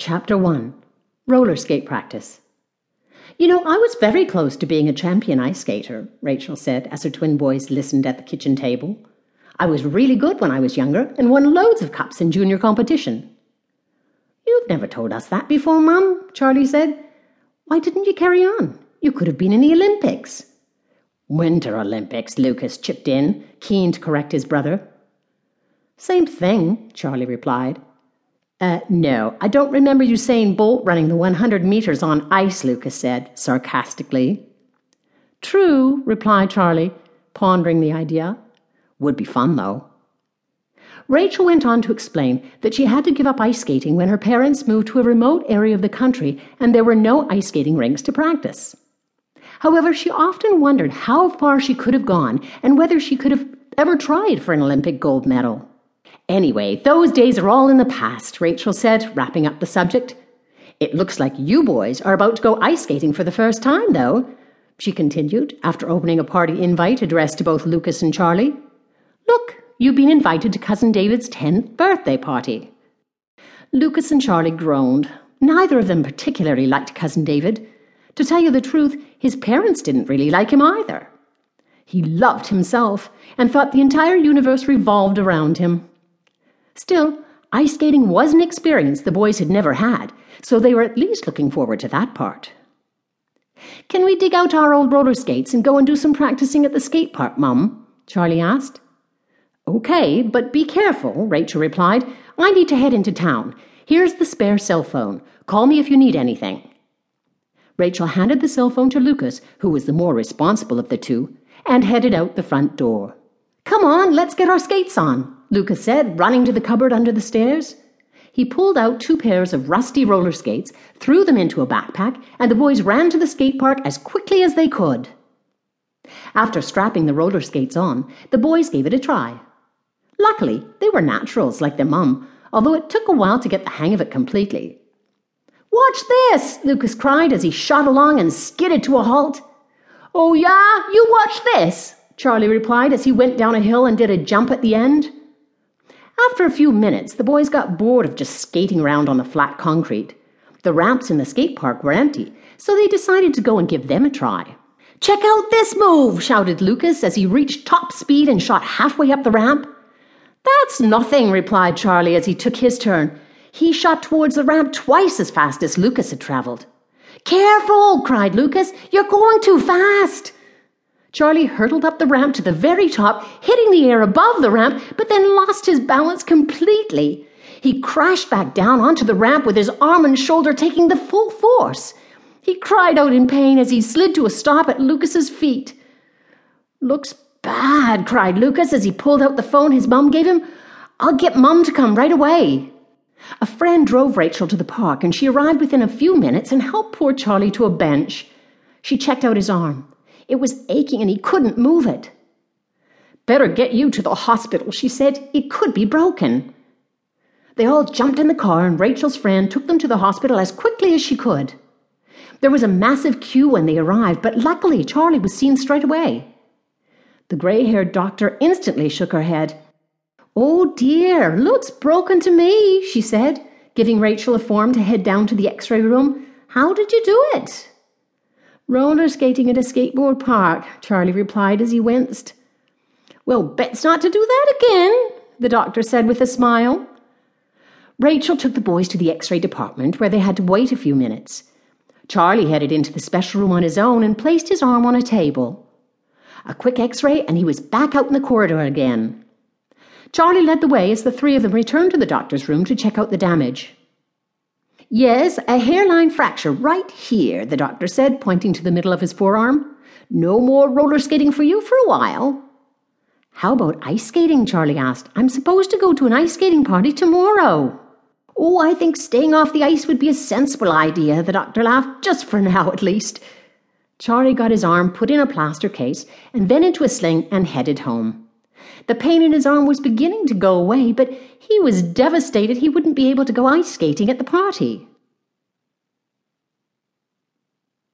Chapter 1 Roller Skate Practice. You know, I was very close to being a champion ice skater, Rachel said as her twin boys listened at the kitchen table. I was really good when I was younger and won loads of cups in junior competition. You've never told us that before, Mum, Charlie said. Why didn't you carry on? You could have been in the Olympics. Winter Olympics, Lucas chipped in, keen to correct his brother. Same thing, Charlie replied. Uh, no, I don't remember Usain Bolt running the 100 meters on ice, Lucas said, sarcastically. True, replied Charlie, pondering the idea. Would be fun, though. Rachel went on to explain that she had to give up ice skating when her parents moved to a remote area of the country and there were no ice skating rinks to practice. However, she often wondered how far she could have gone and whether she could have ever tried for an Olympic gold medal. Anyway, those days are all in the past, Rachel said, wrapping up the subject. It looks like you boys are about to go ice skating for the first time, though, she continued, after opening a party invite addressed to both Lucas and Charlie. Look, you've been invited to Cousin David's 10th birthday party. Lucas and Charlie groaned. Neither of them particularly liked Cousin David. To tell you the truth, his parents didn't really like him either. He loved himself and thought the entire universe revolved around him. Still, ice skating was an experience the boys had never had, so they were at least looking forward to that part. Can we dig out our old roller skates and go and do some practicing at the skate park, Mum? Charlie asked. Okay, but be careful, Rachel replied. I need to head into town. Here's the spare cell phone. Call me if you need anything. Rachel handed the cell phone to Lucas, who was the more responsible of the two, and headed out the front door. Come on, let's get our skates on, Lucas said, running to the cupboard under the stairs. He pulled out two pairs of rusty roller skates, threw them into a backpack, and the boys ran to the skate park as quickly as they could. After strapping the roller skates on, the boys gave it a try. Luckily, they were naturals like their mum, although it took a while to get the hang of it completely. Watch this! Lucas cried as he shot along and skidded to a halt. Oh, yeah? You watch this! Charlie replied as he went down a hill and did a jump at the end. After a few minutes, the boys got bored of just skating around on the flat concrete. The ramps in the skate park were empty, so they decided to go and give them a try. Check out this move, shouted Lucas as he reached top speed and shot halfway up the ramp. That's nothing, replied Charlie as he took his turn. He shot towards the ramp twice as fast as Lucas had travelled. Careful, cried Lucas. You're going too fast. Charlie hurtled up the ramp to the very top, hitting the air above the ramp, but then lost his balance completely. He crashed back down onto the ramp with his arm and shoulder taking the full force. He cried out in pain as he slid to a stop at Lucas's feet. Looks bad, cried Lucas as he pulled out the phone his mum gave him. I'll get mum to come right away. A friend drove Rachel to the park and she arrived within a few minutes and helped poor Charlie to a bench. She checked out his arm. It was aching and he couldn't move it. Better get you to the hospital, she said. It could be broken. They all jumped in the car, and Rachel's friend took them to the hospital as quickly as she could. There was a massive queue when they arrived, but luckily Charlie was seen straight away. The grey haired doctor instantly shook her head. Oh dear, looks broken to me, she said, giving Rachel a form to head down to the x ray room. How did you do it? Roller skating at a skateboard park, Charlie replied as he winced. Well, bet's not to do that again, the doctor said with a smile. Rachel took the boys to the x ray department where they had to wait a few minutes. Charlie headed into the special room on his own and placed his arm on a table. A quick x ray, and he was back out in the corridor again. Charlie led the way as the three of them returned to the doctor's room to check out the damage. Yes, a hairline fracture right here, the doctor said, pointing to the middle of his forearm. No more roller skating for you for a while. How about ice skating? Charlie asked. I'm supposed to go to an ice skating party tomorrow. Oh, I think staying off the ice would be a sensible idea, the doctor laughed, just for now at least. Charlie got his arm put in a plaster case and then into a sling and headed home. The pain in his arm was beginning to go away, but he was devastated he wouldn't be able to go ice skating at the party.